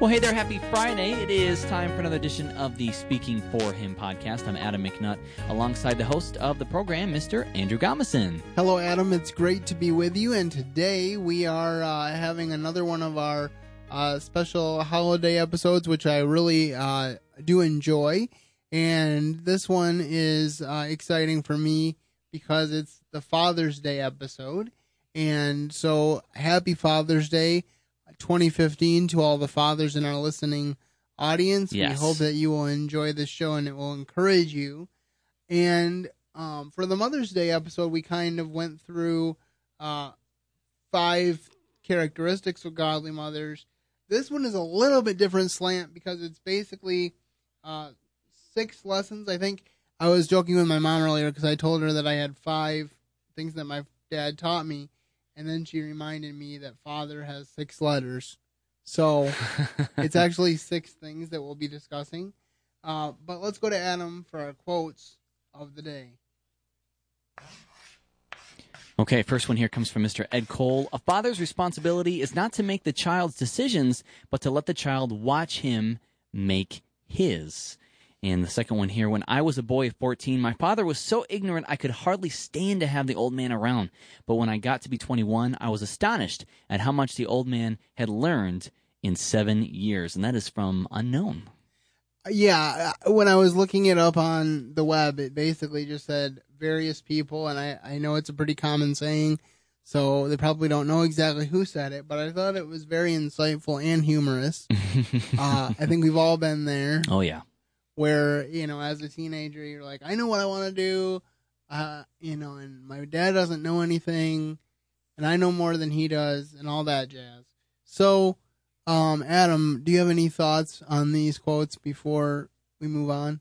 Well, hey there, happy Friday. It is time for another edition of the Speaking for Him podcast. I'm Adam McNutt, alongside the host of the program, Mr. Andrew Gomison. Hello, Adam. It's great to be with you. And today we are uh, having another one of our uh, special holiday episodes, which I really uh, do enjoy. And this one is uh, exciting for me because it's the Father's Day episode. And so, happy Father's Day 2015 to all the fathers in our listening audience. Yes. We hope that you will enjoy this show and it will encourage you. And um, for the Mother's Day episode, we kind of went through uh, five characteristics of godly mothers. This one is a little bit different slant because it's basically uh, six lessons. I think I was joking with my mom earlier because I told her that I had five things that my dad taught me, and then she reminded me that father has six letters. So it's actually six things that we'll be discussing. Uh, but let's go to Adam for our quotes of the day. Okay, first one here comes from Mr. Ed Cole. A father's responsibility is not to make the child's decisions, but to let the child watch him make his. And the second one here, when I was a boy of 14, my father was so ignorant I could hardly stand to have the old man around. But when I got to be 21, I was astonished at how much the old man had learned in seven years. And that is from Unknown. Yeah, uh, when I was looking it up on the web, it basically just said various people, and I, I know it's a pretty common saying, so they probably don't know exactly who said it, but I thought it was very insightful and humorous. uh, I think we've all been there. Oh, yeah. Where you know as a teenager you're like i know what i want to do uh you know and my dad doesn't know anything and i know more than he does and all that jazz so um adam do you have any thoughts on these quotes before we move on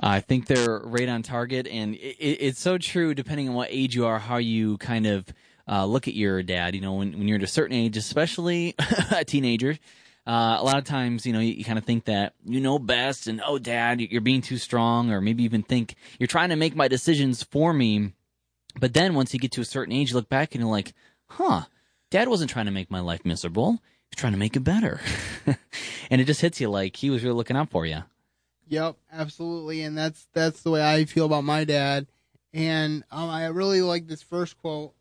I think they're right on target, and it, it, it's so true. Depending on what age you are, how you kind of uh, look at your dad. You know, when when you're at a certain age, especially a teenager, uh, a lot of times, you know, you, you kind of think that you know best, and oh, dad, you're being too strong, or maybe even think you're trying to make my decisions for me. But then once you get to a certain age, you look back and you're like, huh, dad wasn't trying to make my life miserable. He's trying to make it better. and it just hits you like he was really looking out for you. Yep, absolutely, and that's that's the way I feel about my dad. And um, I really like this first quote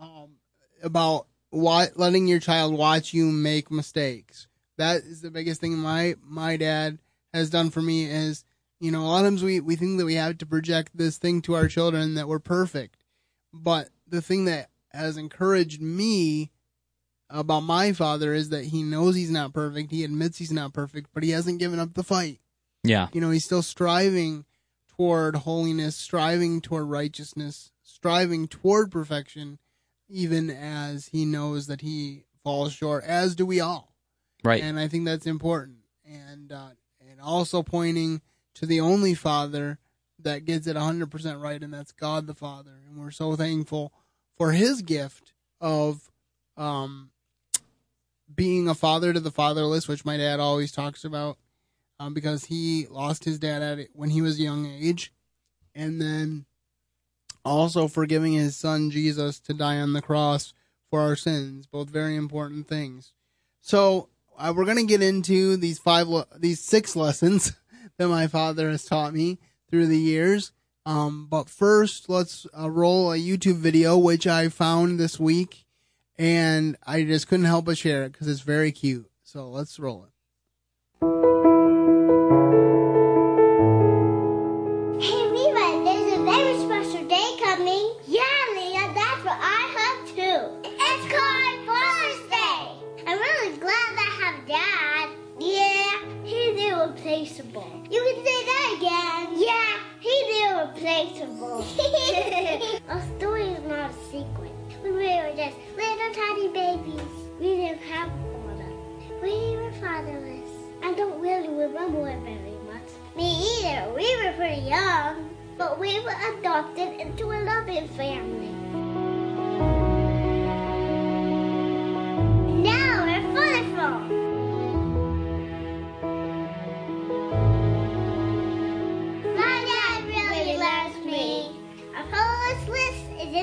um, about what, letting your child watch you make mistakes. That is the biggest thing my my dad has done for me. Is you know a lot of times we we think that we have to project this thing to our children that we're perfect, but the thing that has encouraged me about my father is that he knows he's not perfect. He admits he's not perfect, but he hasn't given up the fight Yeah. you know he's still striving toward holiness striving toward righteousness striving toward perfection even as he knows that he falls short as do we all Right. and i think that's important and uh, and also pointing to the only father that gets it 100% right and that's god the father and we're so thankful for his gift of um being a father to the fatherless which my dad always talks about um, because he lost his dad at it when he was a young age, and then also forgiving his son Jesus to die on the cross for our sins. Both very important things. So uh, we're gonna get into these five, le- these six lessons that my father has taught me through the years. Um, but first, let's uh, roll a YouTube video which I found this week, and I just couldn't help but share it because it's very cute. So let's roll it.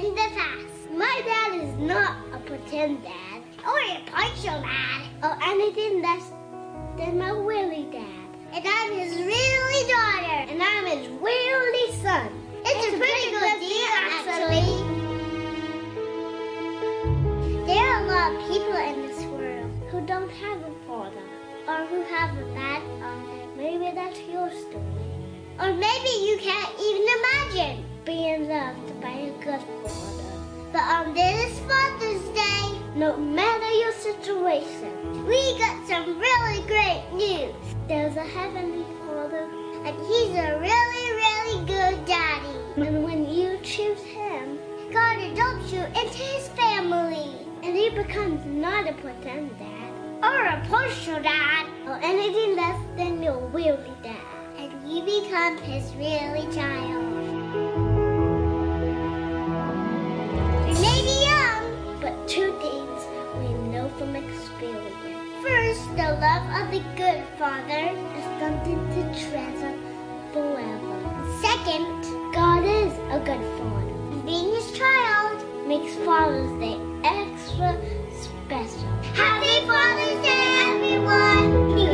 In the past. My dad is not a pretend dad or a partial dad or anything less than my really dad. And I'm his really daughter. And I'm his really son. It's, it's a pretty, good deal, actually. There are a lot of people in this world who don't have a father or who have a bad father. Maybe that's your story. Or maybe you can't even imagine being loved by a good father. But on this Father's Day, no matter your situation, we got some really great news. There's a Heavenly Father, and He's a really, really good daddy. And when you choose Him, God adopts you into His family. And He becomes not a pretend dad, or a partial dad, or anything less than your really dad. And you become His really child. Love of the good father is something to treasure forever. Second, God is a good father. And being his child makes Father's Day extra special. Happy Father's Day, everyone!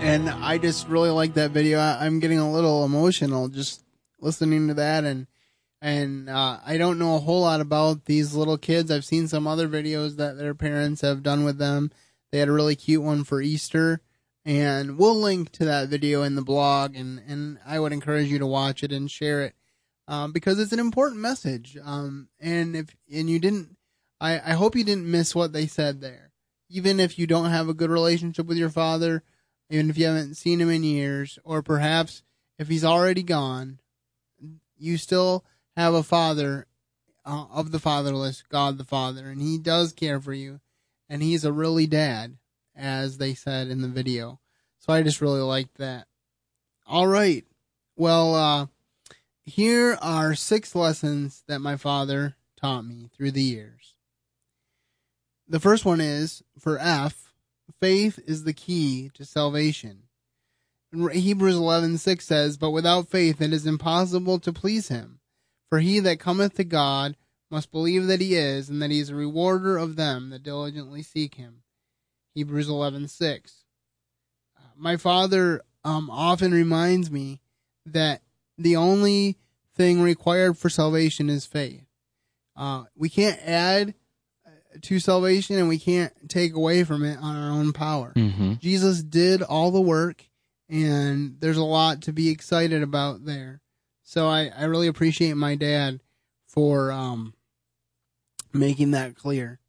and I just really like that video. I, I'm getting a little emotional just listening to that, and and uh, I don't know a whole lot about these little kids. I've seen some other videos that their parents have done with them. They had a really cute one for Easter, and we'll link to that video in the blog, and and I would encourage you to watch it and share it um, because it's an important message. Um, and if and you didn't, I I hope you didn't miss what they said there. Even if you don't have a good relationship with your father even if you haven't seen him in years, or perhaps if he's already gone, you still have a father uh, of the fatherless, God the Father, and he does care for you, and he's a really dad, as they said in the video. So I just really liked that. All right. Well, uh, here are six lessons that my father taught me through the years. The first one is for F, faith is the key to salvation. Hebrews 11:6 says, "But without faith it is impossible to please him. For he that cometh to God must believe that he is, and that he is a rewarder of them that diligently seek him." Hebrews 11:6. My father um, often reminds me that the only thing required for salvation is faith. Uh, we can't add to salvation and we can't take away from it on our own power. Mm-hmm. Jesus did all the work and there's a lot to be excited about there. So I, I really appreciate my dad for um, making that clear.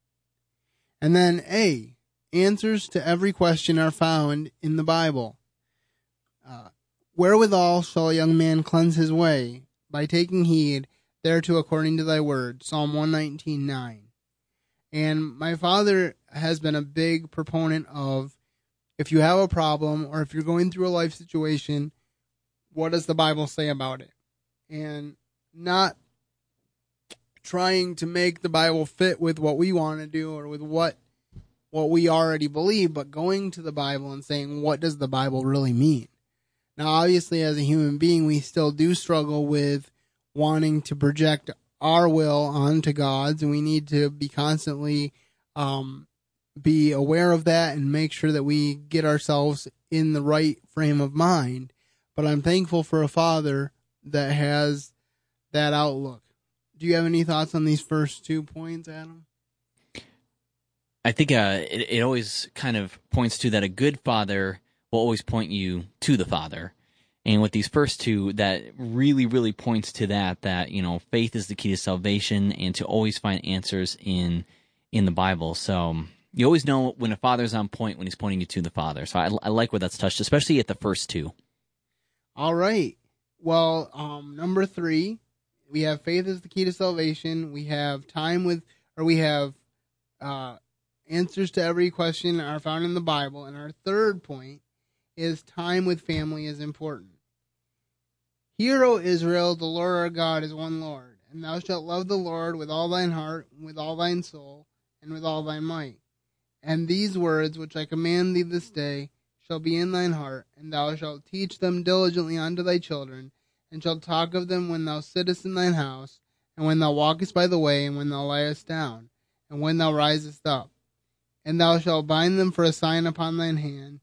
And then A, answers to every question are found in the Bible. Uh, Wherewithal shall a young man cleanse his way? By taking heed thereto according to thy word. Psalm 119.9. And my father has been a big proponent of if you have a problem or if you're going through a life situation, what does the Bible say about it? And not trying to make the Bible fit with what we want to do or with what what we already believe, but going to the Bible and saying what does the Bible really mean? Now obviously as a human being we still do struggle with wanting to project our will onto God's, and we need to be constantly um, be aware of that and make sure that we get ourselves in the right frame of mind. But I'm thankful for a father that has that outlook. Do you have any thoughts on these first two points, Adam? I think uh, it, it always kind of points to that a good father will always point you to the father. And with these first two, that really, really points to that, that, you know, faith is the key to salvation and to always find answers in, in the Bible. So you always know when a father's on point when he's pointing you to the father. So I, I like where that's touched, especially at the first two. All right. Well, um, number three, we have faith is the key to salvation. We have time with, or we have, uh, answers to every question are found in the Bible. And our third point is time with family is important. Hear, O Israel, the Lord our God is one Lord, and thou shalt love the Lord with all thine heart, with all thine soul, and with all thy might. And these words which I command thee this day shall be in thine heart, and thou shalt teach them diligently unto thy children, and shalt talk of them when thou sittest in thine house, and when thou walkest by the way, and when thou liest down, and when thou risest up. And thou shalt bind them for a sign upon thine hand,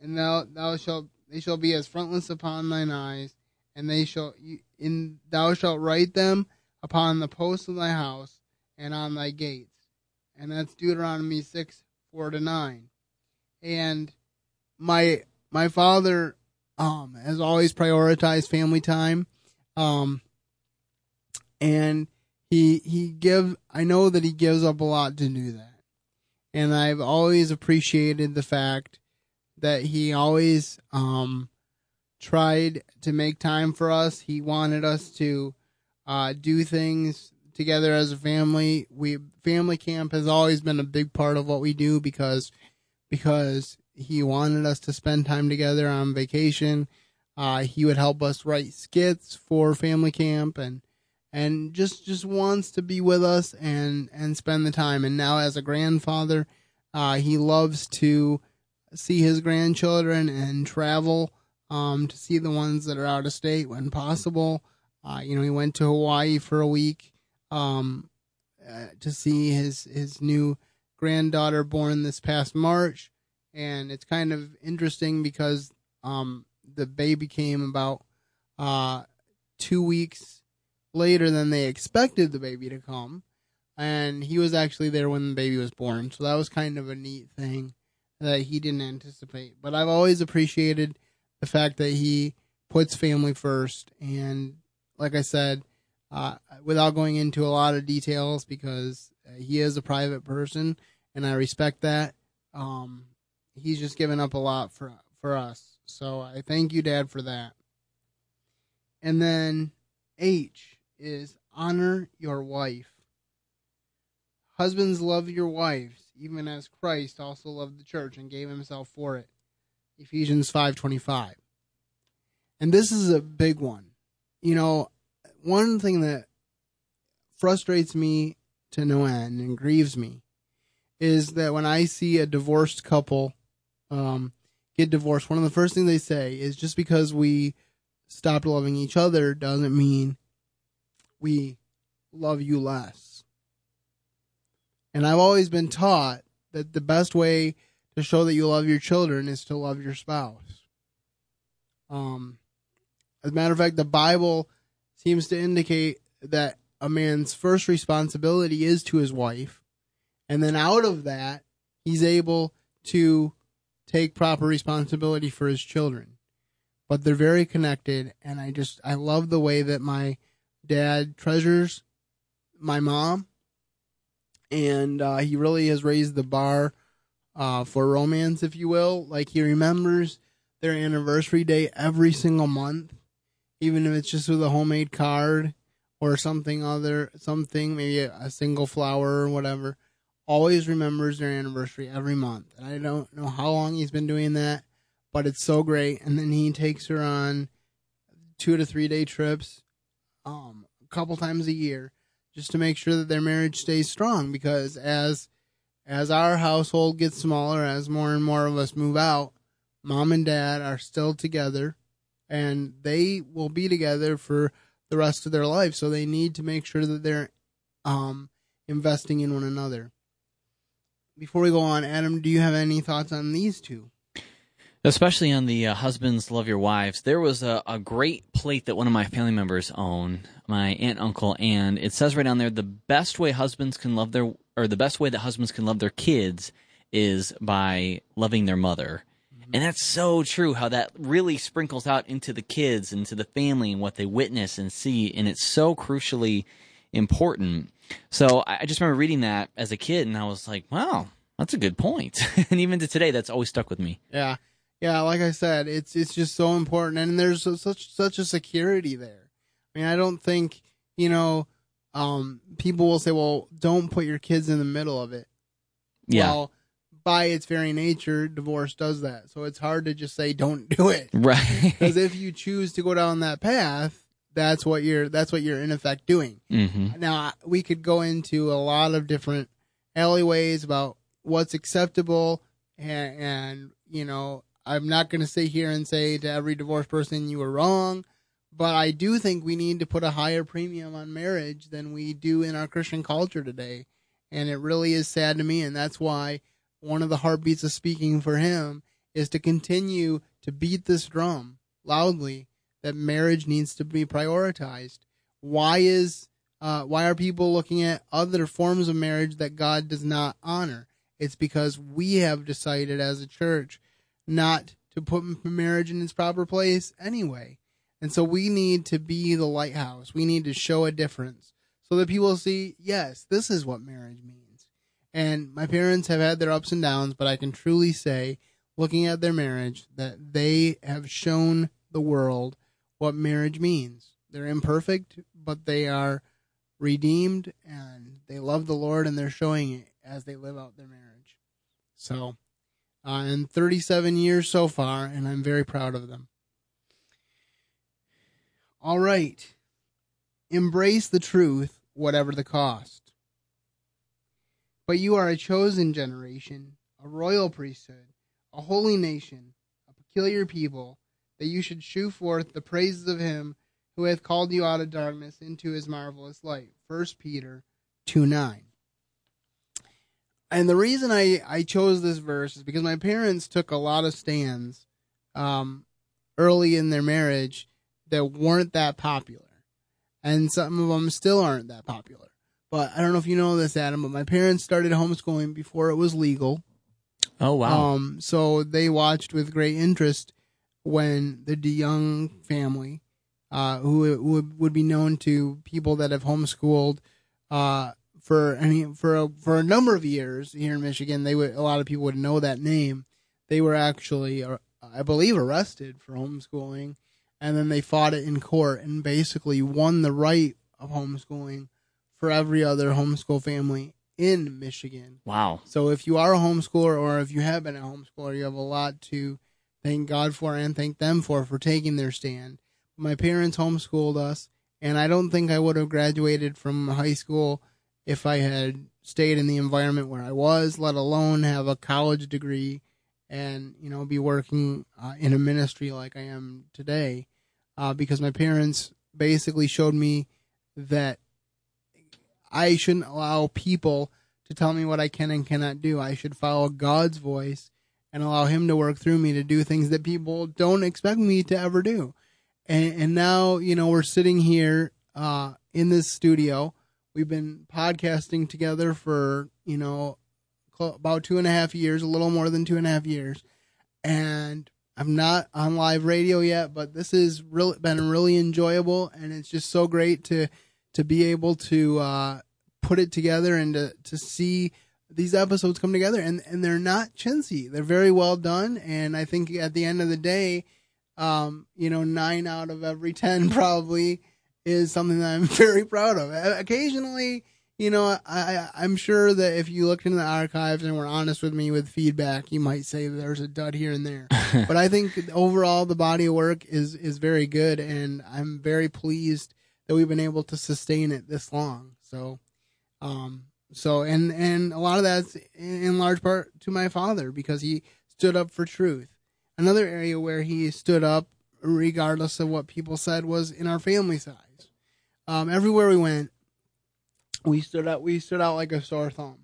and thou thou shalt they shall be as frontlets upon thine eyes, and they shall in thou shalt write them upon the posts of thy house and on thy gates. And that's Deuteronomy six four to nine. And my my father um has always prioritized family time. Um and he he give I know that he gives up a lot to do that. And I've always appreciated the fact that he always um tried to make time for us. He wanted us to uh do things together as a family. We family camp has always been a big part of what we do because because he wanted us to spend time together on vacation. Uh, he would help us write skits for family camp and and just just wants to be with us and and spend the time. And now as a grandfather, uh, he loves to see his grandchildren and travel um, to see the ones that are out of state when possible. Uh, you know, he went to Hawaii for a week um, uh, to see his his new granddaughter born this past March, and it's kind of interesting because um, the baby came about uh, two weeks later than they expected the baby to come, and he was actually there when the baby was born. So that was kind of a neat thing that he didn't anticipate. But I've always appreciated the fact that he puts family first, and like I said, uh, without going into a lot of details because he is a private person and I respect that. Um, he's just given up a lot for for us, so I thank you, Dad, for that. And then H is honor your wife. Husbands love your wives, even as Christ also loved the church and gave himself for it. Ephesians 5:25. And this is a big one. You know, one thing that frustrates me to no end and grieves me is that when I see a divorced couple um, get divorced, one of the first things they say is just because we stopped loving each other doesn't mean we love you less. And I've always been taught that the best way to show that you love your children is to love your spouse. Um, as a matter of fact, the Bible seems to indicate that a man's first responsibility is to his wife, and then out of that, he's able to take proper responsibility for his children. But they're very connected, and I just I love the way that my dad treasures my mom, and uh, he really has raised the bar uh, for romance, if you will. Like he remembers their anniversary day every single month, even if it's just with a homemade card or something other, something maybe a, a single flower or whatever. Always remembers their anniversary every month. And I don't know how long he's been doing that, but it's so great. And then he takes her on two to three day trips, um, a couple times a year, just to make sure that their marriage stays strong. Because as as our household gets smaller, as more and more of us move out, mom and dad are still together and they will be together for the rest of their life. So they need to make sure that they're um, investing in one another. Before we go on, Adam, do you have any thoughts on these two? Especially on the uh, husbands love your wives. There was a, a great plate that one of my family members own, my aunt, uncle, and it says right down there the best way husbands can love their, or the best way that husbands can love their kids is by loving their mother. And that's so true how that really sprinkles out into the kids, into the family, and what they witness and see. And it's so crucially important. So I just remember reading that as a kid, and I was like, wow, that's a good point. and even to today, that's always stuck with me. Yeah. Yeah, like I said, it's it's just so important, and there's such such a security there. I mean, I don't think you know, um, people will say, "Well, don't put your kids in the middle of it." Yeah. Well, by its very nature, divorce does that. So it's hard to just say don't do it. Right. Because if you choose to go down that path, that's what you're that's what you're in effect doing. hmm Now we could go into a lot of different alleyways about what's acceptable, and, and you know I'm not going to sit here and say to every divorced person you were wrong, but I do think we need to put a higher premium on marriage than we do in our Christian culture today. And it really is sad to me. And that's why one of the heartbeats of speaking for him is to continue to beat this drum loudly that marriage needs to be prioritized. Why is uh, why are people looking at other forms of marriage that God does not honor? It's because we have decided as a church not to put marriage in its proper place anyway. And so we need to be the lighthouse. We need to show a difference so that people see, yes, this is what marriage means. And my parents have had their ups and downs, but I can truly say, looking at their marriage, that they have shown the world what marriage means. They're imperfect, but they are redeemed and they love the Lord and they're showing it as they live out their marriage. So, uh, and 37 years so far, and I'm very proud of them. All right. Embrace the truth, whatever the cost. But you are a chosen generation, a royal priesthood, a holy nation, a peculiar people, that you should shew forth the praises of him who hath called you out of darkness into his marvelous light. First Peter 2 9. And the reason I, I chose this verse is because my parents took a lot of stands um, early in their marriage that weren't that popular. And some of them still aren't that popular. But I don't know if you know this, Adam, but my parents started homeschooling before it was legal. Oh wow! Um, so they watched with great interest when the DeJonge family, uh, who would would be known to people that have homeschooled, uh, for any for a, for a number of years here in Michigan, they would a lot of people would know that name. They were actually, uh, I believe, arrested for homeschooling, and then they fought it in court and basically won the right of homeschooling for every other homeschool family in Michigan. Wow. So if you are a homeschooler or if you have been a homeschooler, you have a lot to thank God for and thank them for for taking their stand. My parents homeschooled us, and I don't think I would have graduated from high school if I had stayed in the environment where I was, let alone have a college degree and you know be working uh, in a ministry like I am today, uh, because my parents basically showed me that I shouldn't allow people to tell me what I can and cannot do. I should follow God's voice and allow Him to work through me to do things that people don't expect me to ever do. And, and now, you know, we're sitting here uh, in this studio. We've been podcasting together for, you know, about two and a half years, a little more than two and a half years. And I'm not on live radio yet, but this has really been really enjoyable, and it's just so great to to be able to uh, put it together and to to see these episodes come together. And and they're not chintzy; they're very well done. And I think at the end of the day, um, you know, nine out of every ten probably is something that I'm very proud of. Occasionally you know, I, I'm sure that if you looked into the archives and were honest with me with feedback, you might say there's a dud here and there. but I think overall the body of work is is very good, and I'm very pleased that we've been able to sustain it this long. So, um, so and and a lot of that's in large part to my father because he stood up for truth. Another area where he stood up, regardless of what people said, was in our family size. Um, everywhere we went, we stood out we stood out like a sore thumb.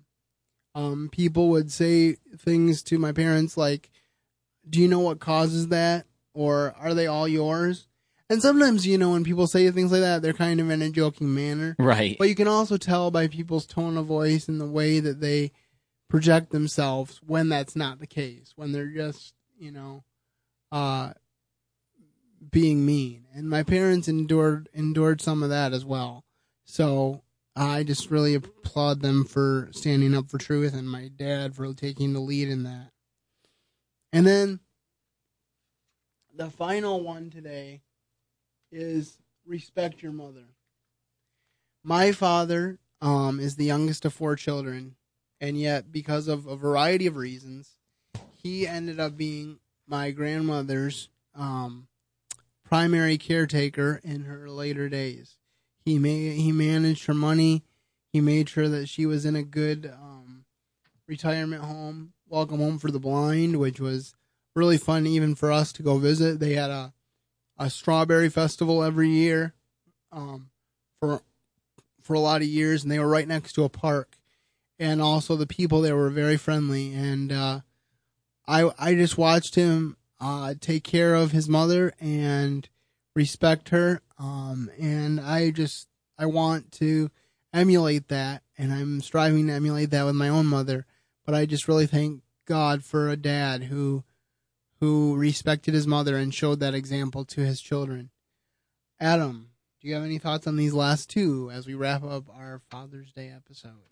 Um, people would say things to my parents like, "Do you know what causes that?" or "Are they all yours?" And sometimes, you know, when people say things like that, they're kind of in a joking manner. Right. But you can also tell by people's tone of voice and the way that they project themselves when that's not the case, when they're just, you know, uh, being mean. And my parents endured endured some of that as well. So I just really applaud them for standing up for truth and my dad for taking the lead in that. And then the final one today is respect your mother. My father um, is the youngest of four children, and yet, because of a variety of reasons, he ended up being my grandmother's um, primary caretaker in her later days. He made he managed her money. He made sure that she was in a good um, retirement home, welcome home for the blind, which was really fun even for us to go visit. They had a a strawberry festival every year um, for for a lot of years, and they were right next to a park. and also the people there were very friendly. And uh, I I just watched him uh, take care of his mother and respect her. Um, and I just I want to emulate that, and I'm striving to emulate that with my own mother. But I just really thank God for a dad who who respected his mother and showed that example to his children. Adam, do you have any thoughts on these last two as we wrap up our Father's Day episode?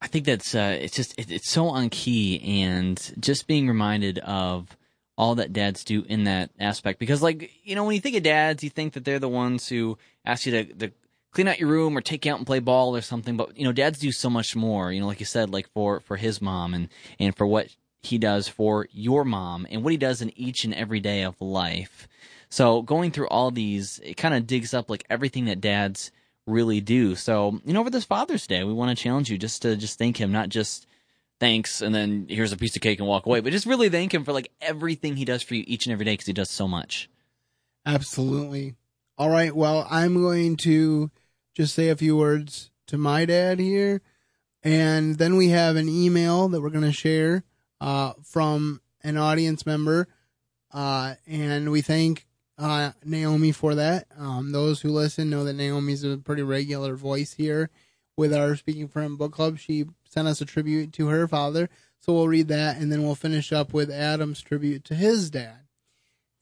I think that's uh, it's just it, it's so on key, and just being reminded of all that dads do in that aspect. Because, like you know, when you think of dads, you think that they're the ones who ask you to, to clean out your room or take you out and play ball or something. But you know, dads do so much more. You know, like you said, like for for his mom and and for what he does for your mom and what he does in each and every day of life. So going through all these, it kind of digs up like everything that dads really do. So, you know, over this Father's Day, we want to challenge you just to just thank him, not just thanks and then here's a piece of cake and walk away, but just really thank him for like everything he does for you each and every day because he does so much. Absolutely. All right. Well, I'm going to just say a few words to my dad here. And then we have an email that we're going to share uh, from an audience member. Uh, and we thank uh, Naomi for that. Um, those who listen know that Naomi's a pretty regular voice here with our Speaking for Him book club. She sent us a tribute to her father. So we'll read that and then we'll finish up with Adam's tribute to his dad.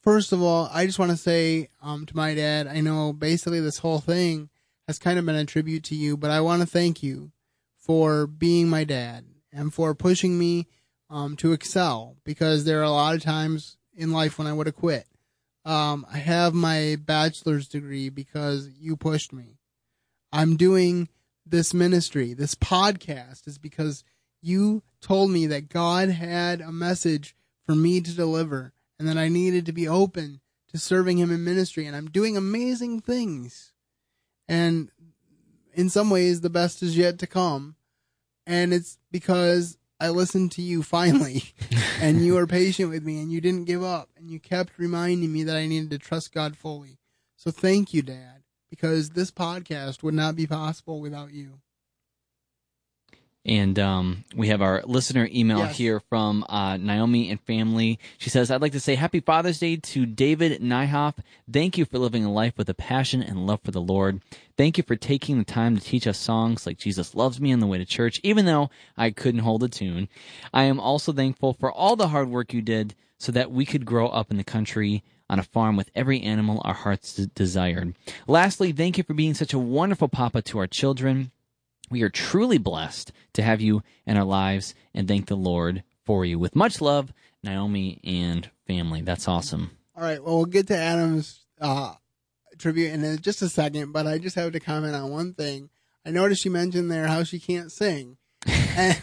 First of all, I just want to say um, to my dad, I know basically this whole thing has kind of been a tribute to you, but I want to thank you for being my dad and for pushing me um, to excel because there are a lot of times in life when I would have quit. Um, I have my bachelor's degree because you pushed me. I'm doing this ministry, this podcast is because you told me that God had a message for me to deliver and that I needed to be open to serving him in ministry and I'm doing amazing things. And in some ways the best is yet to come. And it's because I listened to you finally, and you were patient with me, and you didn't give up, and you kept reminding me that I needed to trust God fully. So thank you, Dad, because this podcast would not be possible without you. And um, we have our listener email Yes. here from uh, Naomi and family. She says, I'd like to say Happy Father's Day to David Nyhoff. Thank you for living a life with a passion and love for the Lord. Thank you for taking the time to teach us songs like Jesus Loves Me on the way to church, even though I couldn't hold a tune. I am also thankful for all the hard work you did so that we could grow up in the country on a farm with every animal our hearts d- desired. Lastly, thank you for being such a wonderful papa to our children. We are truly blessed to have you in our lives and thank the Lord for you. With much love, Naomi and family. That's awesome. All right, well, we'll get to Adam's uh, tribute in just a second, but I just have to comment on one thing. I noticed she mentioned there how she can't sing. And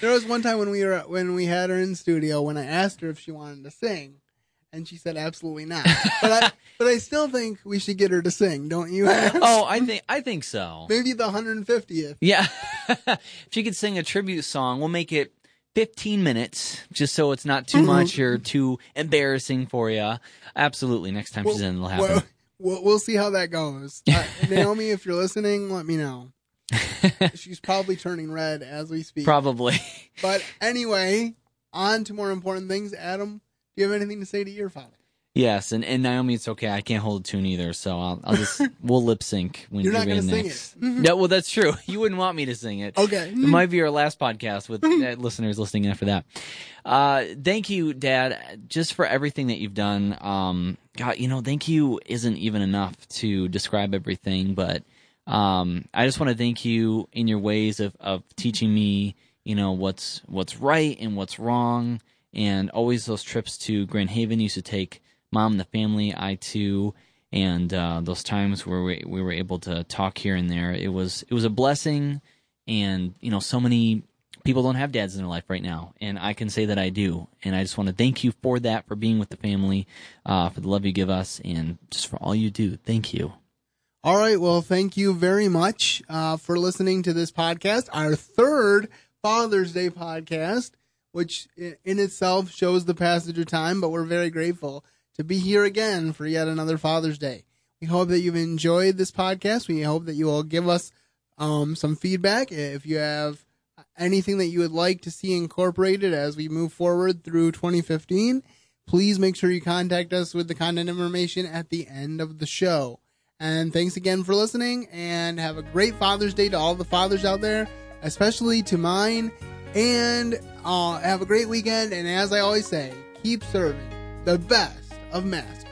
there was one time when we were when we had her in studio when I asked her if she wanted to sing, and she said absolutely not. But I but I still think we should get her to sing, don't you? Oh, I think I think so. maybe the 150th. Yeah. if she could sing a tribute song, we'll make it 15 minutes just so it's not too Mm-hmm. much or too embarrassing for you. Absolutely. Next time she's in, it'll happen. Well, we'll, we'll see how that goes. Uh, Naomi, if you're listening, let me know. She's probably turning red as we speak. Probably. But anyway, on to more important things. Adam, do you have anything to say to your father? yes. And, and Naomi, it's okay. I can't hold a tune either. So I'll, I'll just, we'll lip sync when You're you're not gonna in sing it. Mhm. Yeah, well, that's true. You wouldn't want me to sing it. Okay. It might be our last podcast with uh, listeners listening after that. Uh, thank you, Dad, just for everything that you've done. Um, God, you know, thank you isn't even enough to describe everything, but um, I just want to thank you in your ways of, of teaching me, you know, what's what's right and what's wrong, and always those trips to Grand Haven used to take mom and the family, I too, and uh, those times where we, we were able to talk here and there. It was it was a blessing and you know so many people don't have dads in their life right now and i can say that i do and i just want to thank you for that for being with the family uh, for the love you give us and just for all you do thank you All right. Well, thank you very much uh, for listening to this podcast, our third Father's Day podcast, which in itself shows the passage of time, but we're very grateful to be here again for yet another Father's Day. We hope that you've enjoyed this podcast. We hope that you will give us um, some feedback. If you have anything that you would like to see incorporated as we move forward through 2015, please make sure you contact us with the content information at the end of the show. And thanks again for listening, and have a great Father's Day to all the fathers out there, especially to mine. And uh, have a great weekend. And as I always say, keep serving the best of masters.